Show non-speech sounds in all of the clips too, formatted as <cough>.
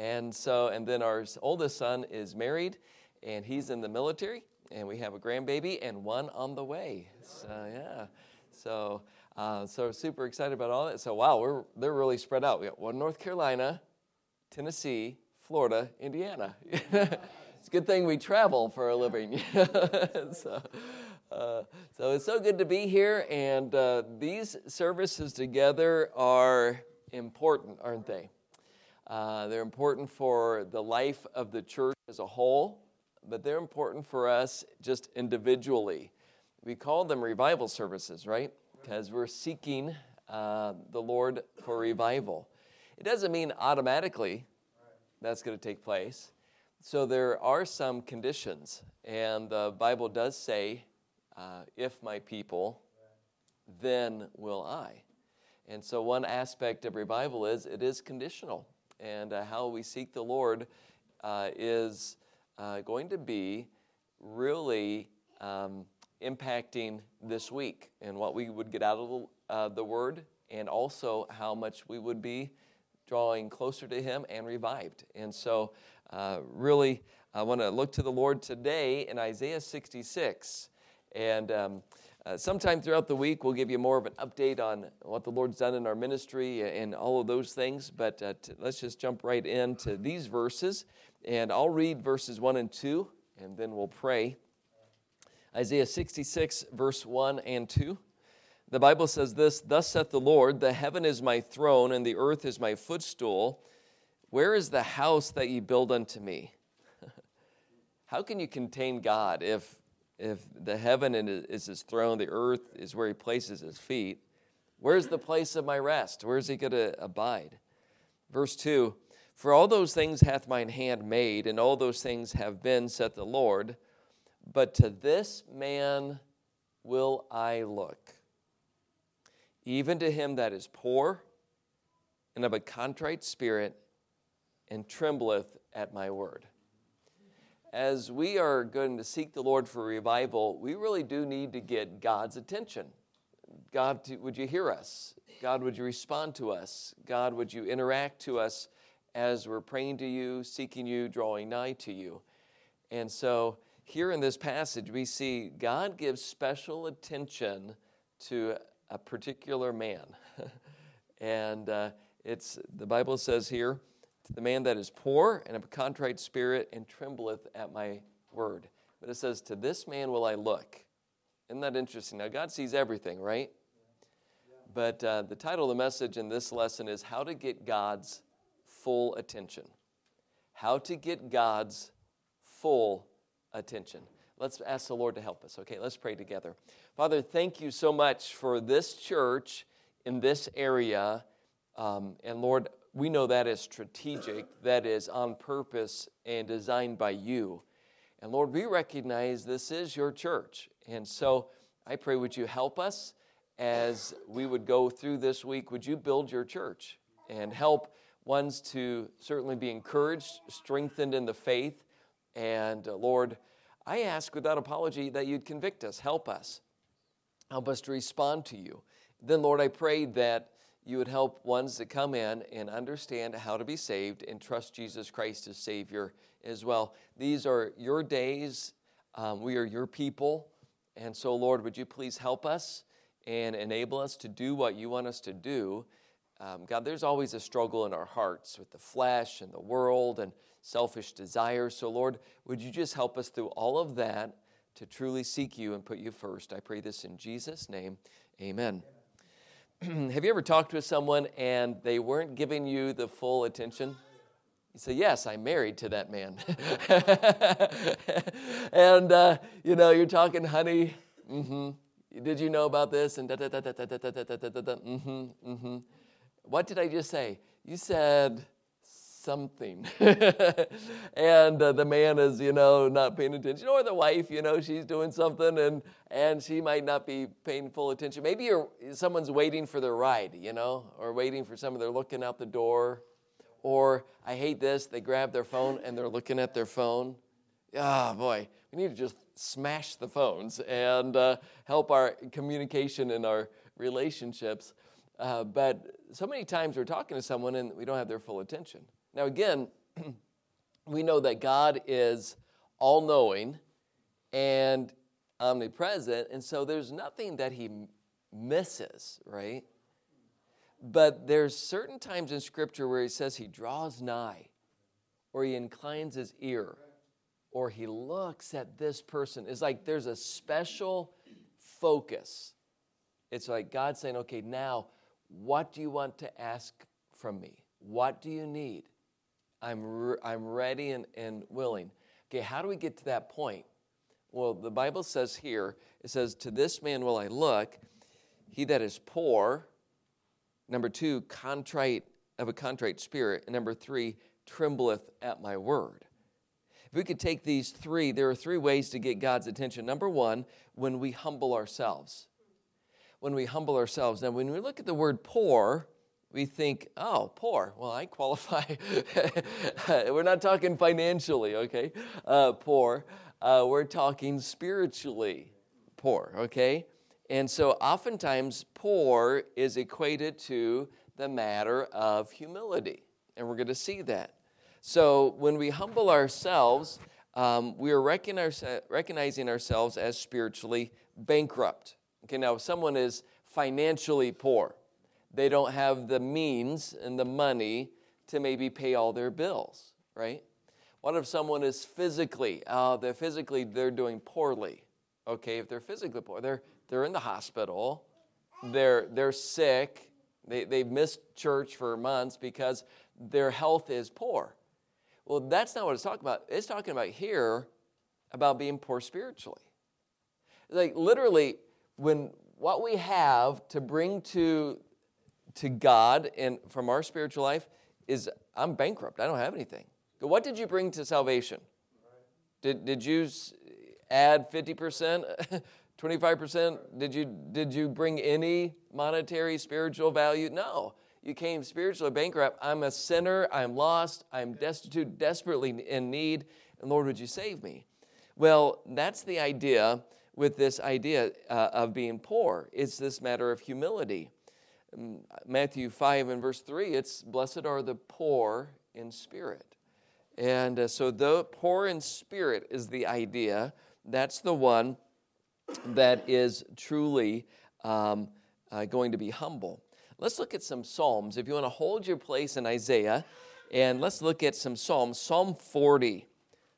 And so, and then our oldest son is married, and he's in the military, and we have a grandbaby and one on the way. So yeah, so uh, so super excited about all that. So wow, we're they're really spread out. We got one North Carolina, Tennessee, Florida, Indiana. <laughs> it's a good thing we travel for a living. <laughs> so, uh, so it's so good to be here, and uh, these services together are important, aren't they? Uh, they're important for the life of the church as a whole, but they're important for us just individually. We call them revival services, right? Because we're seeking uh, the Lord for revival. It doesn't mean automatically that's going to take place. So there are some conditions, and the Bible does say uh, if my people, then will I. And so, one aspect of revival is it is conditional. And uh, how we seek the Lord uh, is uh, going to be really um, impacting this week and what we would get out of the, uh, the Word, and also how much we would be drawing closer to Him and revived. And so, uh, really, I want to look to the Lord today in Isaiah 66. And um, uh, sometime throughout the week, we'll give you more of an update on what the Lord's done in our ministry and all of those things. But uh, t- let's just jump right into these verses. And I'll read verses 1 and 2, and then we'll pray. Isaiah 66, verse 1 and 2. The Bible says this Thus saith the Lord, The heaven is my throne, and the earth is my footstool. Where is the house that ye build unto me? <laughs> How can you contain God if if the heaven is his throne, the earth is where he places his feet, where's the place of my rest? Where's he going to abide? Verse 2 For all those things hath mine hand made, and all those things have been, saith the Lord. But to this man will I look, even to him that is poor and of a contrite spirit, and trembleth at my word as we are going to seek the Lord for revival, we really do need to get God's attention. God, would you hear us? God, would you respond to us? God, would you interact to us as we're praying to you, seeking you, drawing nigh to you? And so, here in this passage, we see God gives special attention to a particular man. <laughs> and uh, it's the Bible says here, the man that is poor and of a contrite spirit and trembleth at my word. But it says, To this man will I look. Isn't that interesting? Now, God sees everything, right? But uh, the title of the message in this lesson is How to Get God's Full Attention. How to Get God's Full Attention. Let's ask the Lord to help us. Okay, let's pray together. Father, thank you so much for this church in this area. Um, and Lord, we know that is strategic, that is on purpose and designed by you. And Lord, we recognize this is your church. And so I pray, would you help us as we would go through this week? Would you build your church and help ones to certainly be encouraged, strengthened in the faith? And uh, Lord, I ask without apology that you'd convict us, help us, help us to respond to you. Then, Lord, I pray that you would help ones that come in and understand how to be saved and trust Jesus Christ as Savior as well. These are your days. Um, we are your people. And so, Lord, would you please help us and enable us to do what you want us to do? Um, God, there's always a struggle in our hearts with the flesh and the world and selfish desires. So, Lord, would you just help us through all of that to truly seek you and put you first? I pray this in Jesus' name. Amen. Have you ever talked to someone and they weren't giving you the full attention? You say, Yes, I'm married to that man. and, uh, you know, you're talking, honey, mm-hmm. Did you know about this? And da da da da da da da da da da da. Mm-hmm, mm-hmm. What did I just say? You said, something. <laughs> and uh, the man is, you know, not paying attention, or the wife, you know, she's doing something and and she might not be paying full attention. Maybe someone's waiting for their ride, you know, or waiting for someone, they're looking out the door. Or I hate this, they grab their phone and they're looking at their phone. Ah, oh, boy, we need to just smash the phones and uh, help our communication and our relationships. Uh, but so many times we're talking to someone and we don't have their full attention. Now, again, <clears throat> we know that God is all knowing and omnipresent, and so there's nothing that he misses, right? But there's certain times in Scripture where he says he draws nigh, or he inclines his ear, or he looks at this person. It's like there's a special focus. It's like God saying, okay, now what do you want to ask from me? What do you need? I'm, re- I'm ready and, and willing. Okay, how do we get to that point? Well, the Bible says here, it says, To this man will I look, he that is poor. Number two, contrite of a contrite spirit. And number three, trembleth at my word. If we could take these three, there are three ways to get God's attention. Number one, when we humble ourselves. When we humble ourselves. Now, when we look at the word poor, we think, oh, poor. Well, I qualify. <laughs> we're not talking financially, okay? Uh, poor. Uh, we're talking spiritually poor, okay? And so oftentimes, poor is equated to the matter of humility. And we're going to see that. So when we humble ourselves, um, we are recognizing ourselves as spiritually bankrupt. Okay, now if someone is financially poor, they don't have the means and the money to maybe pay all their bills, right? What if someone is physically, uh, they're physically, they're doing poorly. Okay, if they're physically poor, they're, they're in the hospital, they're, they're sick, they, they've missed church for months because their health is poor. Well, that's not what it's talking about. It's talking about here about being poor spiritually. Like literally, when what we have to bring to to God and from our spiritual life is I'm bankrupt. I don't have anything. What did you bring to salvation? Did, did you add 50%, 25%? <laughs> Did you, did you bring any monetary, spiritual value? No. You came spiritually bankrupt. I'm a sinner. I'm lost. I'm destitute, desperately in need. And Lord, would you save me? Well, that's the idea with this idea uh, of being poor. It's this matter of humility. Matthew 5 and verse 3, it's blessed are the poor in spirit. And uh, so the poor in spirit is the idea. That's the one that is truly um, uh, going to be humble. Let's look at some Psalms. If you want to hold your place in Isaiah, and let's look at some Psalms. Psalm 40,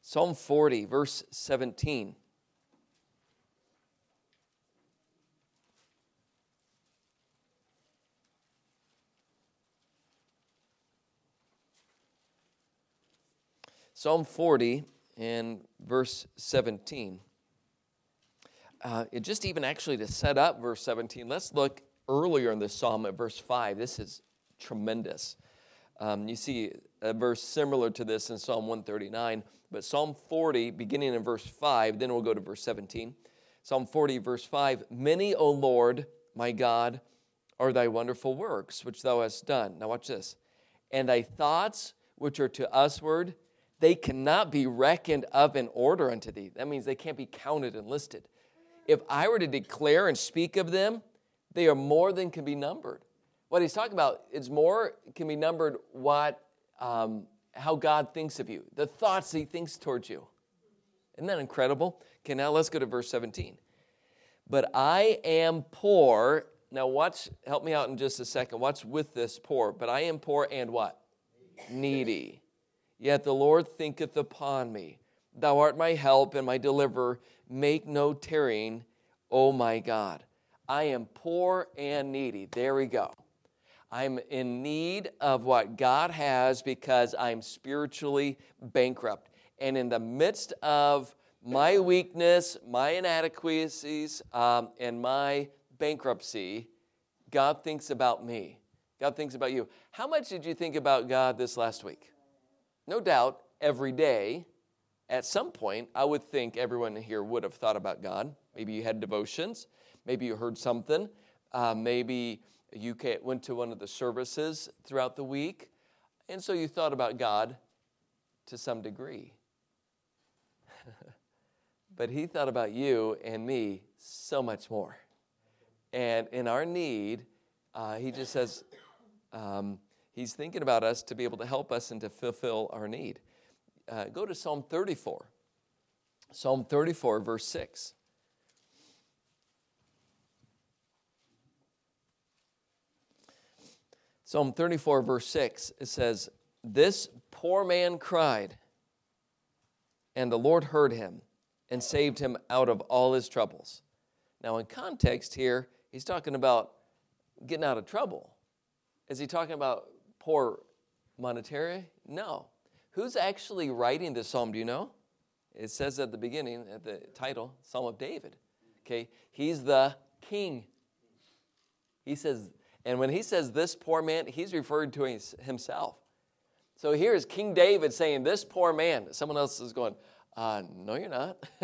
Psalm 40, verse 17. Psalm 40 and verse 17. Uh, just even actually to set up verse 17, let's look earlier in the psalm at verse 5. This is tremendous. Um, you see a verse similar to this in Psalm 139, but Psalm 40, beginning in verse 5, then we'll go to verse 17. Psalm 40, verse 5 Many, O Lord, my God, are thy wonderful works which thou hast done. Now, watch this. And thy thoughts which are to usward they cannot be reckoned up in order unto thee. That means they can't be counted and listed. If I were to declare and speak of them, they are more than can be numbered. What he's talking about is more can be numbered what um, how God thinks of you, the thoughts he thinks towards you. Isn't that incredible? Okay, now let's go to verse 17. But I am poor. Now, watch, help me out in just a second. What's with this poor? But I am poor and what? Needy. Yet the Lord thinketh upon me. Thou art my help and my deliverer. Make no tarrying, O my God. I am poor and needy. There we go. I'm in need of what God has because I'm spiritually bankrupt. And in the midst of my weakness, my inadequacies, um, and my bankruptcy, God thinks about me. God thinks about you. How much did you think about God this last week? No doubt, every day, at some point, I would think everyone here would have thought about God. Maybe you had devotions, maybe you heard something, uh, maybe you went to one of the services throughout the week, and so you thought about God to some degree. <laughs> but He thought about you and me so much more. And in our need, uh, He just says, um, He's thinking about us to be able to help us and to fulfill our need. Uh, go to Psalm 34. Psalm 34, verse 6. Psalm 34, verse 6, it says, This poor man cried, and the Lord heard him and saved him out of all his troubles. Now, in context here, he's talking about getting out of trouble. Is he talking about poor monetary? No. Who's actually writing this psalm? Do you know? It says at the beginning, at the title, Psalm of David. Okay, he's the king. He says, and when he says this poor man, he's referring to himself. So here's King David saying, This poor man. Someone else is going, uh, No, you're not. <laughs>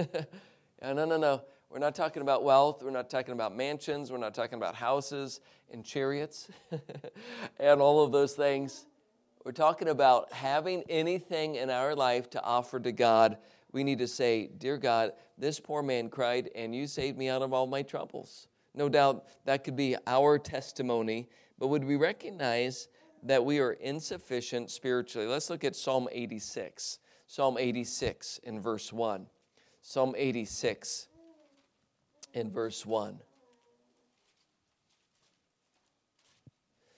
no, no, no. We're not talking about wealth. We're not talking about mansions. We're not talking about houses and chariots <laughs> and all of those things. We're talking about having anything in our life to offer to God. We need to say, Dear God, this poor man cried, and you saved me out of all my troubles. No doubt that could be our testimony, but would we recognize that we are insufficient spiritually? Let's look at Psalm 86. Psalm 86 in verse 1. Psalm 86 in verse 1.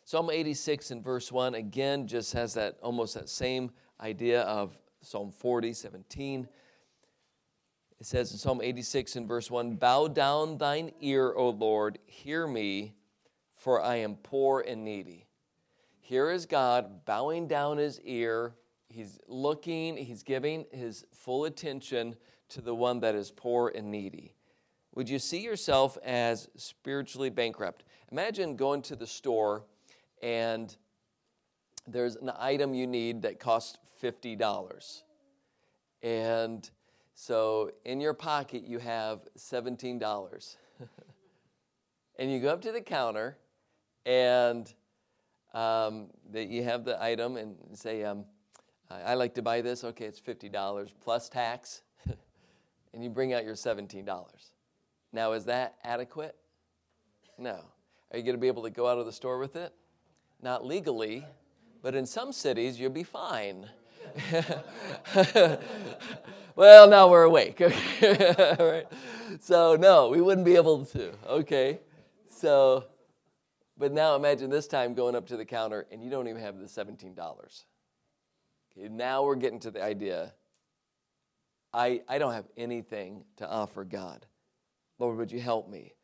Psalm 86 in verse 1 again just has that almost that same idea of Psalm 40, 17. It says in Psalm 86 in verse 1 Bow down thine ear, O Lord, hear me, for I am poor and needy. Here is God bowing down his ear. He's looking, he's giving his full attention to the one that is poor and needy. Would you see yourself as spiritually bankrupt? Imagine going to the store and there's an item you need that costs $50. And so in your pocket, you have $17. <laughs> and you go up to the counter and um, that you have the item and say, um, I like to buy this. Okay, it's $50 plus tax. <laughs> and you bring out your $17. Now, is that adequate? No. Are you going to be able to go out of the store with it? Not legally, but in some cities, you'll be fine. <laughs> well, now we're awake. <laughs> Right. So, no, we wouldn't be able to. Okay. So, but now imagine this time going up to the counter and you don't even have the $17. Okay, now we're getting to the idea I, I don't have anything to offer God. Lord, would you help me?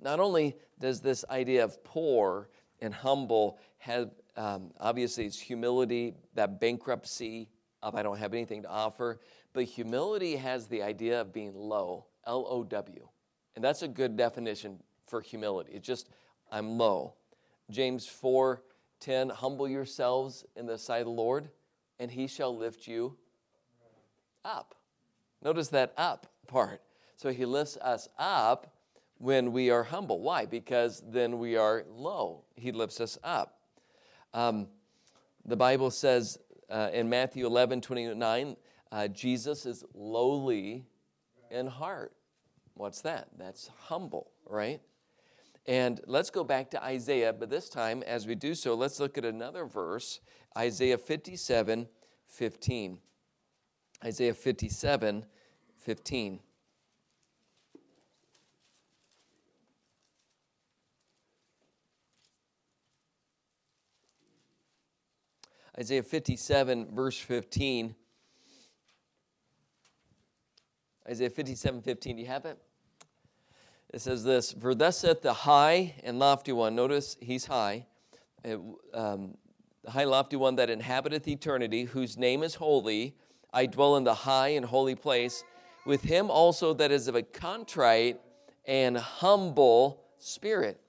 Not only does this idea of poor and humble have um, obviously it's humility, that bankruptcy of I don't have anything to offer. But humility has the idea of being low, L O W. And that's a good definition for humility. It's just, I'm low. James 4 10, humble yourselves in the sight of the Lord, and he shall lift you up. Notice that up part. So he lifts us up when we are humble. Why? Because then we are low. He lifts us up. Um, the Bible says uh, in Matthew 11 29, uh, Jesus is lowly in heart. What's that? That's humble, right? And let's go back to Isaiah, but this time, as we do so, let's look at another verse Isaiah 57 15. Isaiah 57 15. Isaiah 57, verse 15. Isaiah 57, 15. Do you have it? It says this For thus saith the high and lofty one. Notice he's high. It, um, the high lofty one that inhabiteth eternity, whose name is holy. I dwell in the high and holy place. With him also that is of a contrite and humble spirit,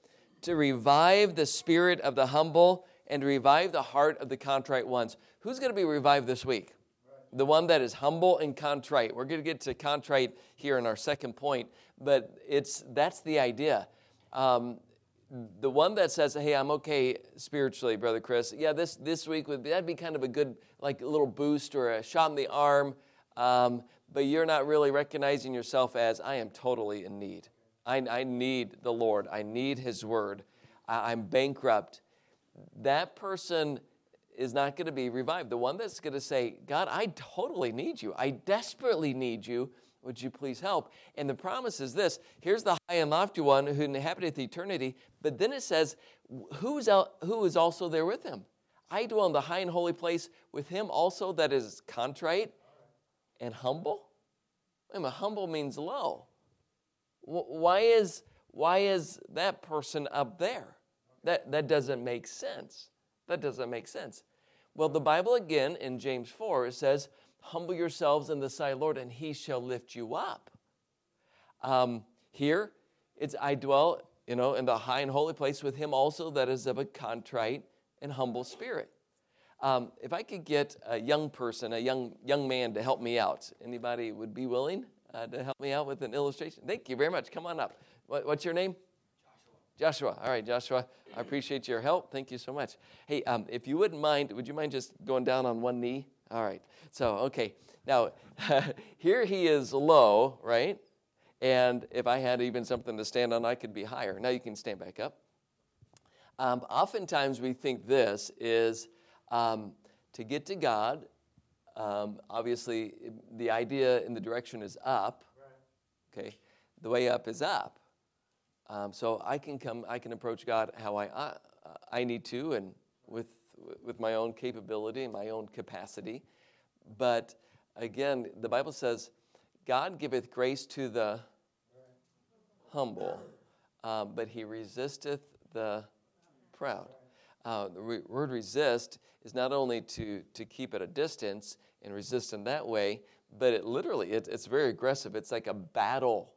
to revive the spirit of the humble and revive the heart of the contrite ones. Who's going to be revived this week? The one that is humble and contrite. We're going to get to contrite here in our second point, but it's that's the idea. Um, the one that says, "Hey, I'm okay spiritually, brother Chris." Yeah, this this week would be, that'd be kind of a good like a little boost or a shot in the arm. Um, but you're not really recognizing yourself as I am totally in need. I, I need the Lord. I need His Word. I, I'm bankrupt that person is not going to be revived. The one that's going to say, God, I totally need you. I desperately need you. Would you please help? And the promise is this here's the high and lofty one who inhabiteth eternity. But then it says, Who's who is also there with him? I dwell in the high and holy place with him also that is contrite and humble. Wait minute, humble means low. Why is, why is that person up there? That, that doesn't make sense. That doesn't make sense. Well, the Bible again in James 4 it says, Humble yourselves in the sight of the Lord, and he shall lift you up. Um, here, it's I dwell, you know, in the high and holy place with him also that is of a contrite and humble spirit. Um, if I could get a young person, a young young man, to help me out, anybody would be willing uh, to help me out with an illustration? Thank you very much. Come on up. What, what's your name? Joshua. All right, Joshua. I appreciate your help. Thank you so much. Hey, um, if you wouldn't mind, would you mind just going down on one knee? All right. So, okay. Now, <laughs> here he is low, right? And if I had even something to stand on, I could be higher. Now you can stand back up. Um, oftentimes we think this is um, to get to God. Um, obviously, the idea in the direction is up. Okay, the way up is up. Um, so I can come, I can approach God how I, I, I need to, and with with my own capability, my own capacity. But again, the Bible says, God giveth grace to the humble, uh, but he resisteth the proud. Uh, the re- word resist is not only to, to keep at a distance and resist in that way, but it literally, it, it's very aggressive. It's like a battle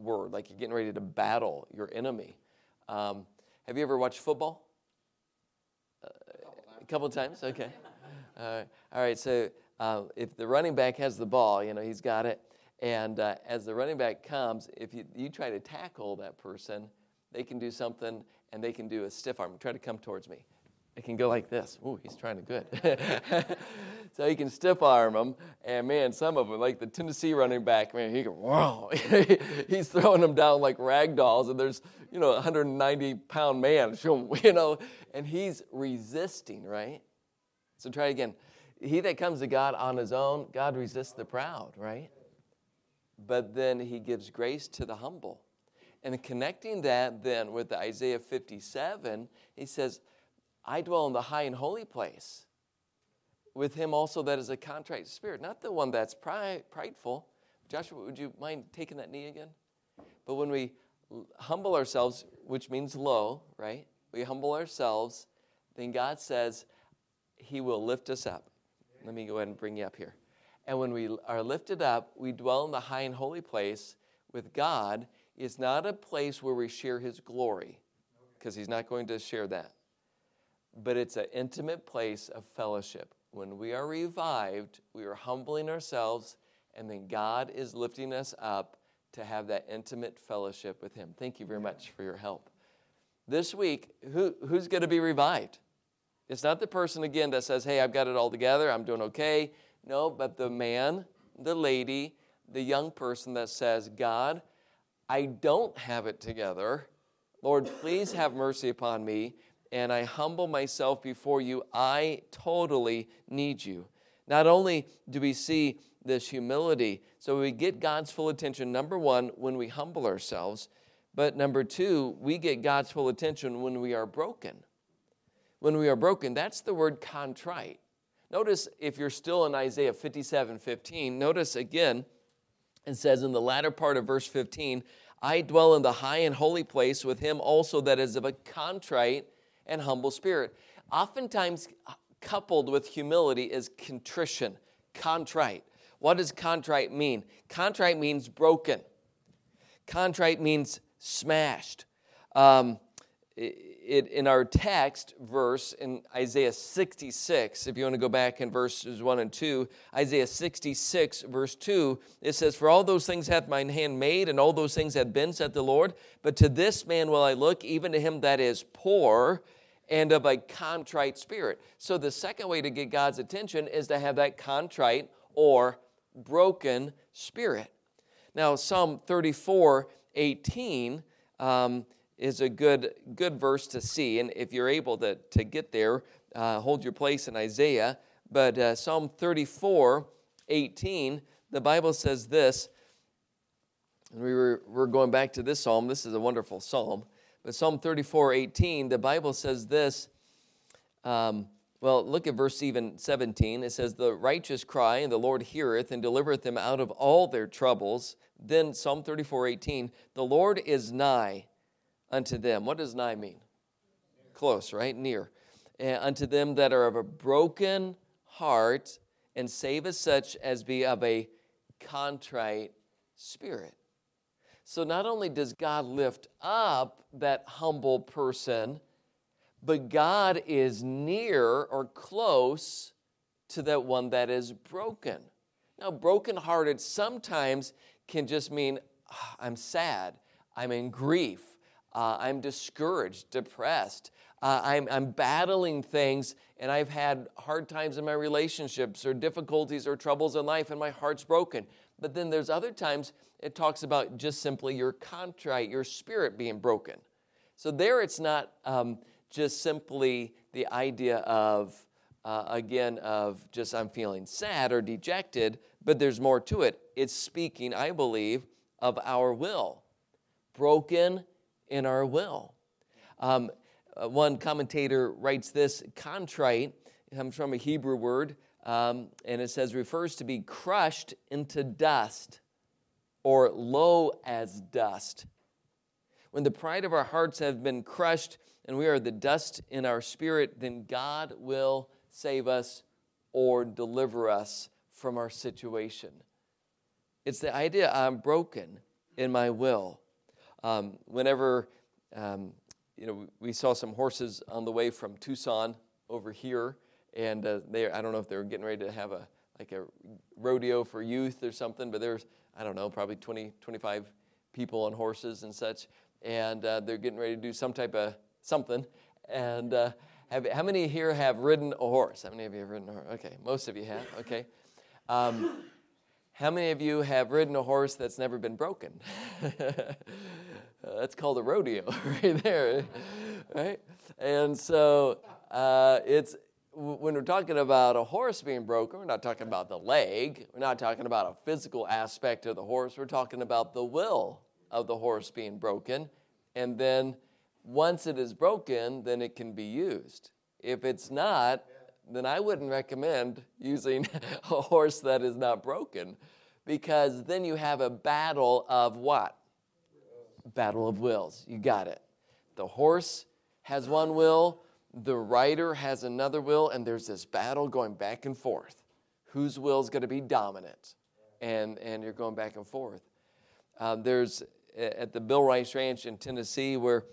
word, like you're getting ready to battle your enemy. Um, have you ever watched football? Uh, a couple times, okay. <laughs> Uh, all right, so uh, if the running back has the ball, you know, he's got it. And uh, as the running back comes, if you, you try to tackle that person, they can do something and they can do a stiff arm. Try to come towards me. It can go like this. Ooh, he's trying to good. <laughs> so he can stiff arm them, and man, some of them, like the Tennessee running back, man, he can whoa, <laughs> he's throwing them down like rag dolls, and there's you know a 190 pound man, <laughs> you know, and he's resisting, right? So try again. He that comes to God on his own, God resists the proud, right? But then he gives grace to the humble. And connecting that then with Isaiah 57, he says, I dwell in the high and holy place. With him also that is a contrite spirit, not the one that's prideful. Joshua, would you mind taking that knee again? But when we humble ourselves, which means low, right? We humble ourselves, then God says he will lift us up. Let me go ahead and bring you up here. And when we are lifted up, we dwell in the high and holy place with God. It's not a place where we share his glory, because he's not going to share that but it's an intimate place of fellowship. When we are revived, we are humbling ourselves, and then God is lifting us up to have that intimate fellowship with Him. Thank you very much for your help. This week, who, who's going to be revived? It's not the person, again, that says, Hey, I've got it all together, I'm doing okay. No, but the man, the lady, the young person that says, God, I don't have it together. Lord, please have mercy upon me and I humble myself before you. I totally need you. Not only do we see this humility, so we get God's full attention, number one, when we humble ourselves, but number two, we get God's full attention when we are broken. When we are broken, that's the word contrite. Notice if you're still in Isaiah 57 15, notice again, it says in the latter part of verse 15, I dwell in the high and holy place with him also that is of a contrite and humble spirit. Oftentimes, coupled with humility is contrition, contrite. What does contrite mean? Contrite means broken, contrite means smashed. Um, it, in our text verse in Isaiah 66, if you want to go back in verses 1 and 2, Isaiah 66, verse 2, it says, For all those things hath mine hand made, and all those things have been, said the Lord. But to this man will I look, even to him that is poor and of a contrite spirit. So, the second way to get God's attention is to have that contrite or broken spirit. Now, Psalm 34 18 um, is a good, good verse to see. And if you're able to, to get there, uh, hold your place in Isaiah, but uh, Psalm 34 18, the Bible says this. And we were, we're going back to this psalm. This is a wonderful psalm. But Psalm 34 18, the Bible says this. Um, well, look at verse even 17. It says, The righteous cry, and the Lord heareth, and delivereth them out of all their troubles. Then Psalm 34 18, The Lord is nigh unto them. What does nigh mean? Close, right? Near. Uh, unto them that are of a broken heart, and saveth such as be of a contrite spirit. So not only does God lift up that humble person, but God is near or close to that one that is broken. Now, brokenhearted sometimes can just mean oh, I'm sad, I'm in grief, uh, I'm discouraged, depressed, uh, I'm, I'm battling things, and I've had hard times in my relationships, or difficulties, or troubles in life, and my heart's broken. But then there's other times it talks about just simply your contrite, your spirit being broken. So there it's not um, just simply the idea of, uh, again, of just I'm feeling sad or dejected, but there's more to it. It's speaking, I believe, of our will, broken in our will. Um, uh, one commentator writes this contrite comes from a Hebrew word, um, and it says refers to be crushed into dust or low as dust. When the pride of our hearts have been crushed and we are the dust in our spirit, then God will save us or deliver us from our situation. It's the idea I'm broken in my will. Um, whenever um, you know, we saw some horses on the way from Tucson over here, and uh, they I don't know if they were getting ready to have a like a rodeo for youth or something, but there's I don't know, probably 20, 25 people on horses and such, and uh, they're getting ready to do some type of something. And uh, have, how many here have ridden a horse? How many of you have ridden a horse? Okay, most of you have. Okay. Um, <laughs> how many of you have ridden a horse that's never been broken? <laughs> Uh, that's called a rodeo <laughs> right there, right? And so uh, it's when we're talking about a horse being broken, we're not talking about the leg. We're not talking about a physical aspect of the horse. We're talking about the will of the horse being broken. And then once it is broken, then it can be used. If it's not, then I wouldn't recommend using <laughs> a horse that is not broken because then you have a battle of what? Battle of wills. You got it. The horse has one will, the rider has another will, and there's this battle going back and forth. Whose will is going to be dominant? And, and you're going back and forth. Um, there's at the Bill Rice Ranch in Tennessee where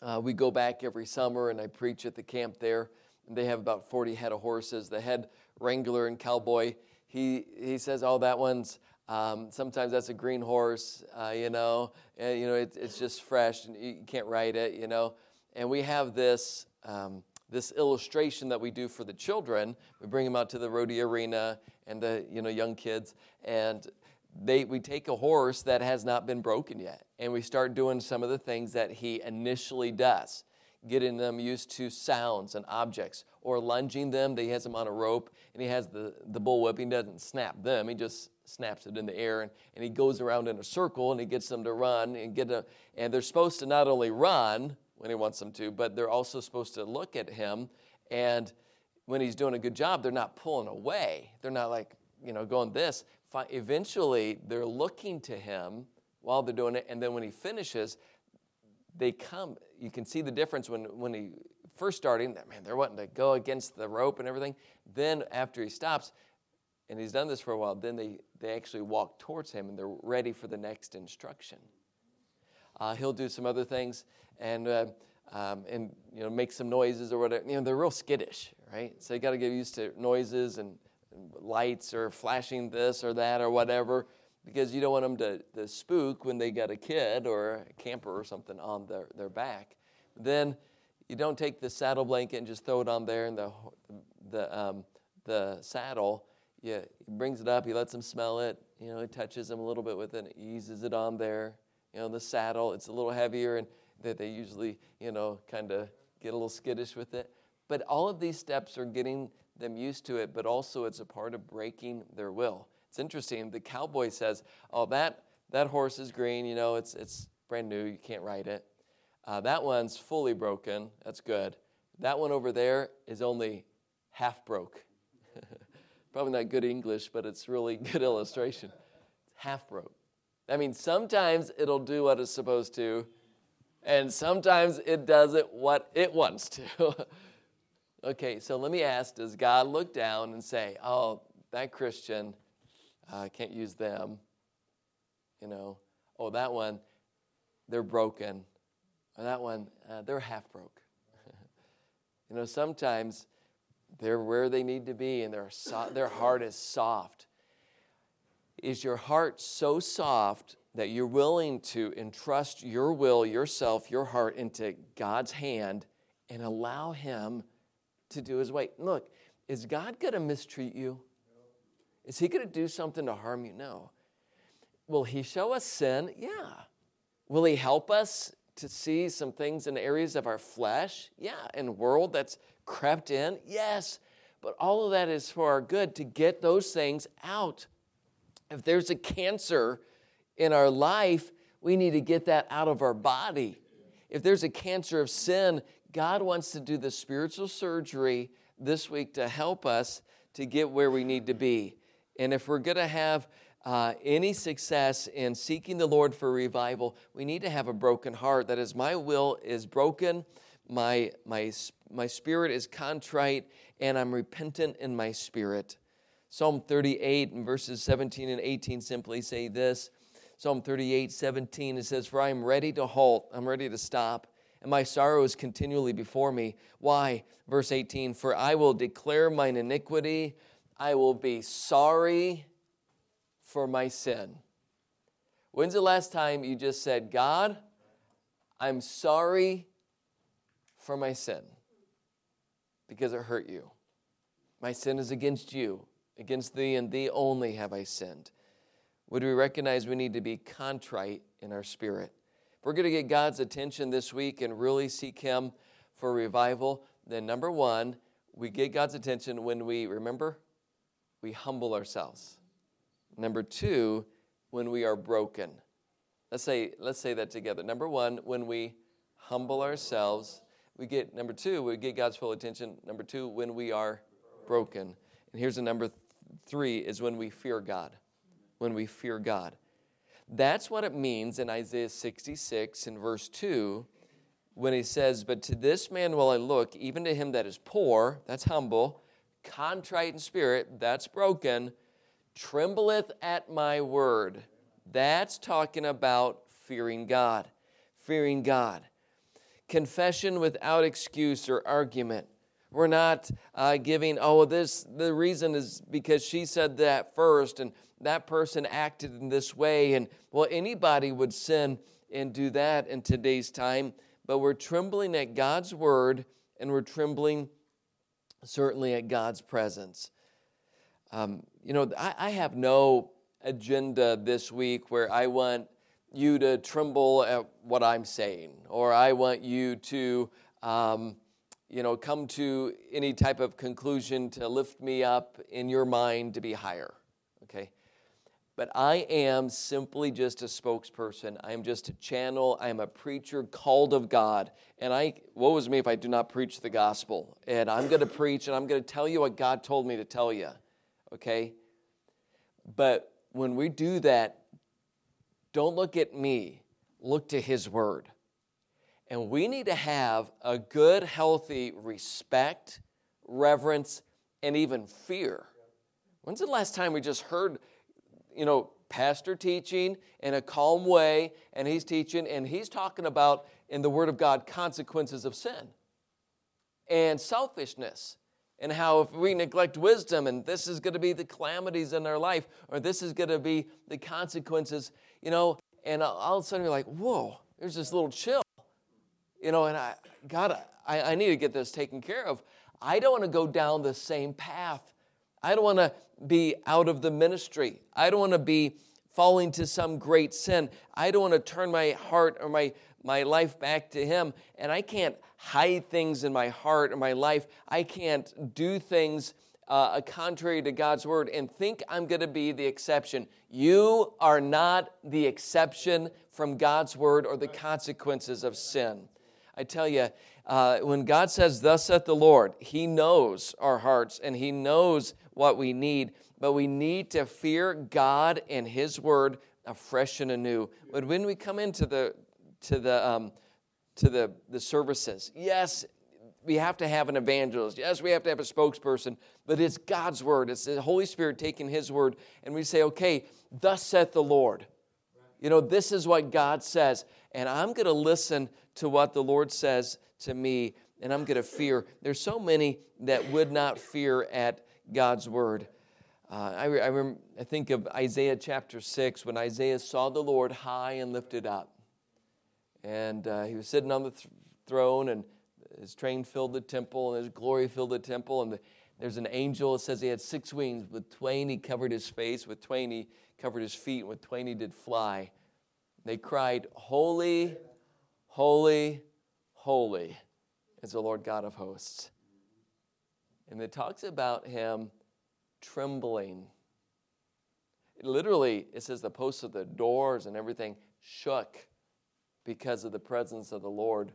uh, we go back every summer and I preach at the camp there. And they have about 40 head of horses. The head wrangler and cowboy, he, he says, Oh, that one's um, sometimes that's a green horse, uh, you know, and, you know, it, it's just fresh and you can't ride it, you know. And we have this, um, this illustration that we do for the children. We bring them out to the rodeo arena and the, you know, young kids, and they, we take a horse that has not been broken yet, and we start doing some of the things that he initially does getting them used to sounds and objects, or lunging them. He has them on a rope, and he has the, the bullwhip. He doesn't snap them, he just snaps it in the air, and, and he goes around in a circle, and he gets them to run and get a. And they're supposed to not only run when he wants them to, but they're also supposed to look at him, and when he's doing a good job, they're not pulling away. They're not like you know going this. Eventually, they're looking to him while they're doing it, and then when he finishes, they come. You can see the difference when, when he first starting, man, they're wanting to go against the rope and everything. Then after he stops, and he's done this for a while, then they, they actually walk towards him and they're ready for the next instruction. Uh, he'll do some other things and, uh, um, and you know, make some noises or whatever. You know, they're real skittish, right? So you got to get used to noises and, and lights or flashing this or that or whatever because you don't want them to, to spook when they got a kid or a camper or something on their, their back. Then you don't take the saddle blanket and just throw it on there in the, the, um, the saddle. Yeah, he brings it up, he lets them smell it, you know, he touches them a little bit with it, eases it on there. You know, the saddle, it's a little heavier and that they usually, you know, kind of get a little skittish with it. But all of these steps are getting them used to it, but also it's a part of breaking their will. It's interesting. The cowboy says, "Oh, that that horse is green. You know, it's it's brand new. You can't ride it. Uh, that one's fully broken. That's good. That one over there is only half broke. <laughs> Probably not good English, but it's really <laughs> good illustration. Half broke. I mean, sometimes it'll do what it's supposed to, and sometimes it does it what it <laughs> wants to. <laughs> okay, so let me ask Does God look down and say, oh, that Christian, I uh, can't use them? You know, oh, that one, they're broken. Or that one, uh, they're half broke. you know, sometimes they're where they need to be and their, so- their heart is soft. Is your heart so soft that you're willing to entrust your will, yourself, your heart into God's hand and allow Him to do His way? Look, is God going to mistreat you? Is He going to do something to harm you? No. Will He show us sin? Yeah. Will He help us to see some things in areas of our flesh? Yeah. In world that's crept in? Yes. But all of that is for our good to get those things out. If there's a cancer in our life, we need to get that out of our body. If there's a cancer of sin, God wants to do the spiritual surgery this week to help us to get where we need to be. And if we're going to have uh, any success in seeking the Lord for revival, we need to have a broken heart. That is, my will is broken, my, my, my spirit is contrite, and I'm repentant in my spirit. Psalm 38 and verses 17 and 18 simply say this Psalm 38, 17, it says, For I am ready to halt, I'm ready to stop, and my sorrow is continually before me. Why? Verse 18, For I will declare mine iniquity, I will be sorry for my sin. When's the last time you just said, God, I'm sorry for my sin because it hurt you? My sin is against you. Against thee and thee only have I sinned. Would we recognize we need to be contrite in our spirit? If we're going to get God's attention this week and really seek Him for revival, then number one, we get God's attention when we, remember, we humble ourselves. Number two, when we are broken. Let's say, let's say that together. Number one, when we humble ourselves. We get, number two, we get God's full attention. Number two, when we are broken. And here's the number three is when we fear God. When we fear God. That's what it means in Isaiah 66 in verse 2 when he says, But to this man will I look, even to him that is poor, that's humble, contrite in spirit, that's broken, trembleth at my word. That's talking about fearing God. Fearing God. Confession without excuse or argument. We're not uh, giving, oh, this, the reason is because she said that first and that person acted in this way. And well, anybody would sin and do that in today's time. But we're trembling at God's word and we're trembling certainly at God's presence. Um, you know, I, I have no agenda this week where I want you to tremble at what I'm saying, or I want you to um, you know, come to any type of conclusion to lift me up in your mind to be higher. Okay? But I am simply just a spokesperson. I am just a channel. I am a preacher called of God. And I, woe is me if I do not preach the gospel. And I'm going to preach and I'm going to tell you what God told me to tell you. Okay? But when we do that, don't look at me, look to His Word. And we need to have a good, healthy respect, reverence, and even fear. When's the last time we just heard, you know, pastor teaching in a calm way, and he's teaching, and he's talking about in the Word of God consequences of sin and selfishness, and how if we neglect wisdom, and this is going to be the calamities in our life, or this is going to be the consequences, you know, and all of a sudden you're like, whoa, there's this little chill you know, and I, God, I, I need to get this taken care of. I don't want to go down the same path. I don't want to be out of the ministry. I don't want to be falling to some great sin. I don't want to turn my heart or my, my life back to Him. And I can't hide things in my heart or my life. I can't do things uh, contrary to God's word and think I'm going to be the exception. You are not the exception from God's word or the consequences of sin. I tell you, uh, when God says, Thus saith the Lord, He knows our hearts and He knows what we need, but we need to fear God and His word afresh and anew. But when we come into the to the um, to the, the services, yes, we have to have an evangelist. Yes, we have to have a spokesperson, but it's God's word. It's the Holy Spirit taking His word, and we say, okay, thus saith the Lord. You know, this is what God says, and I'm going to listen to what the Lord says to me, and I'm going to fear. There's so many that would not fear at God's word. Uh, I, I, I think of Isaiah chapter 6 when Isaiah saw the Lord high and lifted up. And uh, he was sitting on the th- throne, and his train filled the temple, and his glory filled the temple. And the, there's an angel, it says he had six wings. With twain he covered his face, with twain he covered his feet, and with twain he did fly. They cried, Holy, holy, holy is the Lord God of hosts. And it talks about him trembling. It literally, it says the posts of the doors and everything shook because of the presence of the Lord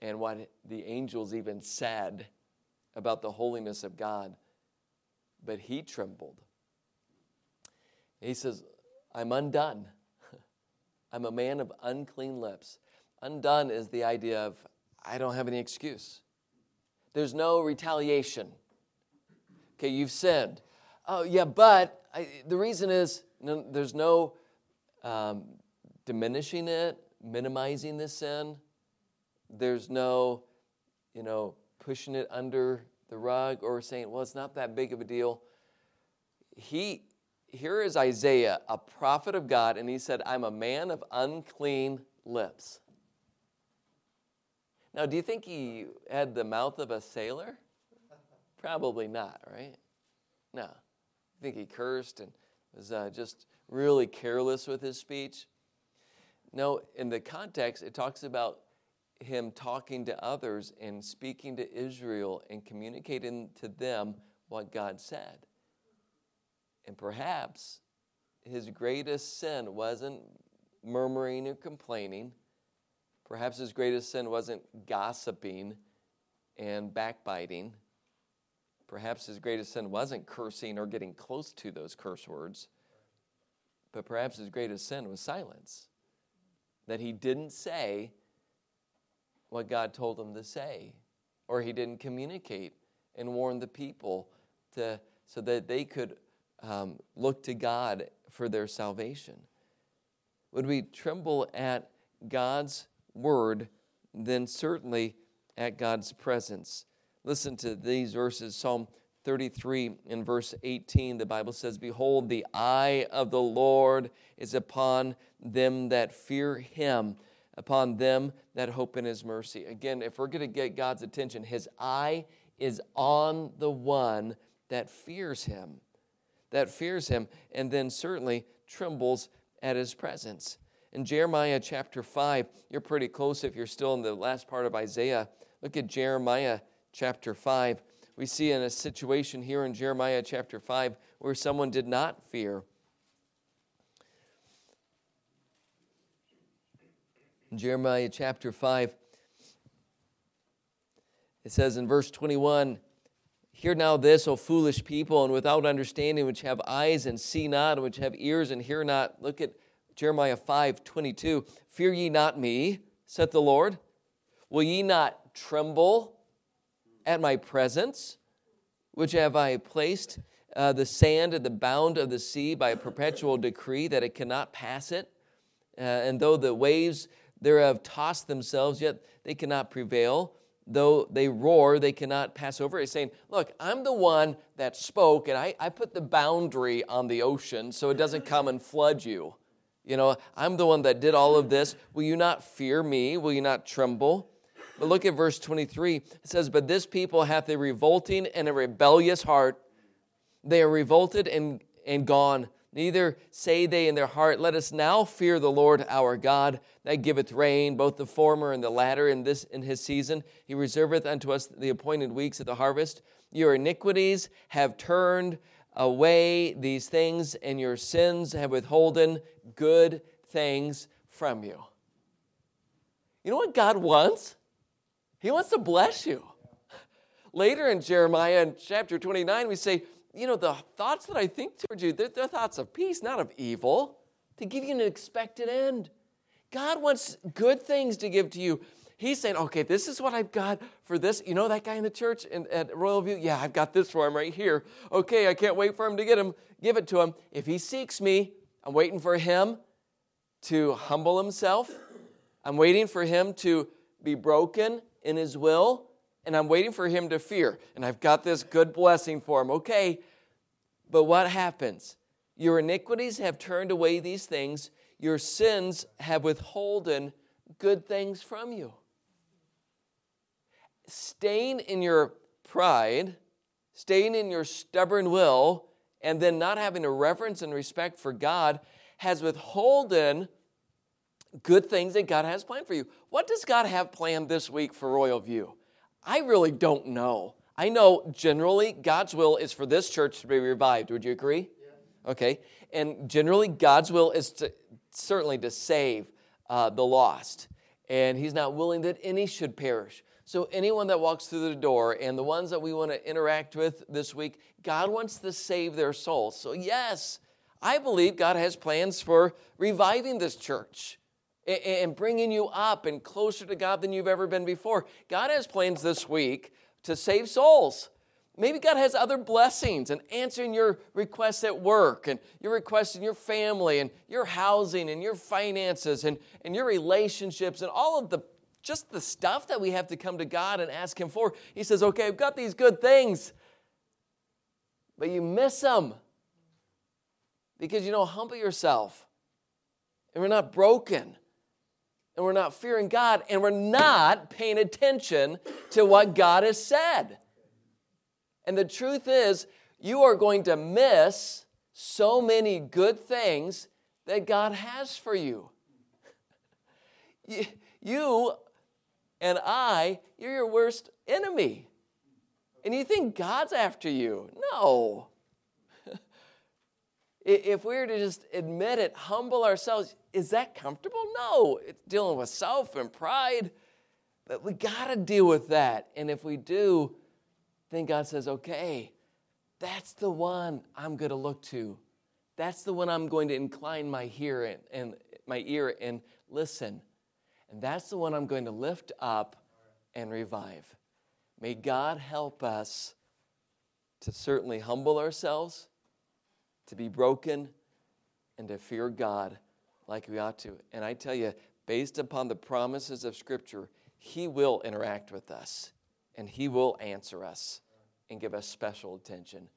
and what the angels even said about the holiness of God. But he trembled. He says, I'm undone. <laughs> I'm a man of unclean lips. Undone is the idea of, I don't have any excuse. There's no retaliation. Okay, you've sinned. Oh, yeah, but I, the reason is no, there's no um, diminishing it, minimizing the sin. There's no, you know, pushing it under the rug or saying, well, it's not that big of a deal. He, here is Isaiah, a prophet of God, and he said, I'm a man of unclean lips. Now, do you think he had the mouth of a sailor? Probably not, right? No. I think he cursed and was uh, just really careless with his speech. No, in the context, it talks about him talking to others and speaking to Israel and communicating to them what God said. And perhaps his greatest sin wasn't murmuring or complaining. Perhaps his greatest sin wasn't gossiping and backbiting. Perhaps his greatest sin wasn't cursing or getting close to those curse words. But perhaps his greatest sin was silence that he didn't say what God told him to say, or he didn't communicate and warn the people to, so that they could um, look to God for their salvation. Would we tremble at God's word, then certainly at God's presence? Listen to these verses Psalm 33 in verse 18, the Bible says, Behold, the eye of the Lord is upon them that fear him, upon them that hope in his mercy. Again, if we're going to get God's attention, his eye is on the one that fears him, that fears him, and then certainly trembles at his presence. In Jeremiah chapter 5, you're pretty close if you're still in the last part of Isaiah. Look at Jeremiah chapter 5 we see in a situation here in Jeremiah chapter 5 where someone did not fear. In Jeremiah chapter 5, it says in verse 21 Hear now this, O foolish people, and without understanding, which have eyes and see not, and which have ears and hear not. Look at Jeremiah 5 22. Fear ye not me, saith the Lord. Will ye not tremble at my presence, which have I placed uh, the sand at the bound of the sea by a perpetual decree that it cannot pass it. Uh, and though the waves thereof toss themselves, yet they cannot prevail. Though they roar, they cannot pass over. He's saying, Look, I'm the one that spoke, and I, I put the boundary on the ocean so it doesn't come and flood you. You know, I'm the one that did all of this. Will you not fear me? Will you not tremble? But look at verse 23. It says, But this people hath a revolting and a rebellious heart. They are revolted and, and gone. Neither say they in their heart, Let us now fear the Lord our God, that giveth rain, both the former and the latter in this in his season. He reserveth unto us the appointed weeks of the harvest. Your iniquities have turned away these things, and your sins have withholden good things from you. You know what God wants? He wants to bless you. Later in Jeremiah in chapter 29, we say, you know, the thoughts that I think towards you, they're, they're thoughts of peace, not of evil, to give you an expected end. God wants good things to give to you. He's saying, okay, this is what I've got for this. You know that guy in the church in, at Royal View? Yeah, I've got this for him right here. Okay, I can't wait for him to get him, give it to him. If he seeks me, I'm waiting for him to humble himself. I'm waiting for him to be broken in his will and I'm waiting for him to fear. And I've got this good blessing for him. Okay, but what happens? Your iniquities have turned away these things, your sins have withholden good things from you. Staying in your pride, staying in your stubborn will, and then not having a reverence and respect for God has withholden good things that God has planned for you. What does God have planned this week for Royal View? I really don't know. I know generally God's will is for this church to be revived. Would you agree? Yeah. Okay. And generally, God's will is to certainly to save uh, the lost. And He's not willing that any should perish. So, anyone that walks through the door and the ones that we want to interact with this week, God wants to save their souls. So, yes, I believe God has plans for reviving this church and bringing you up and closer to God than you've ever been before. God has plans this week to save souls. Maybe God has other blessings and answering your requests at work and your requests in your family and your housing and your finances and, and your relationships and all of the just the stuff that we have to come to God and ask Him for. He says, Okay, I've got these good things, but you miss them because you don't humble yourself and we're not broken and we're not fearing God and we're not paying attention to what God has said. And the truth is, you are going to miss so many good things that God has for you. You and I, you're your worst enemy. And you think God's after you. No. If we were to just admit it, humble ourselves, is that comfortable? No. It's dealing with self and pride. But we got to deal with that. And if we do, then God says, okay, that's the one I'm going to look to. That's the one I'm going to incline my ear and, and my ear and listen. And that's the one I'm going to lift up and revive. May God help us to certainly humble ourselves to be broken, and to fear God like we ought to. And I tell you, based upon the promises of Scripture, He will interact with us and He will answer us and give us special attention.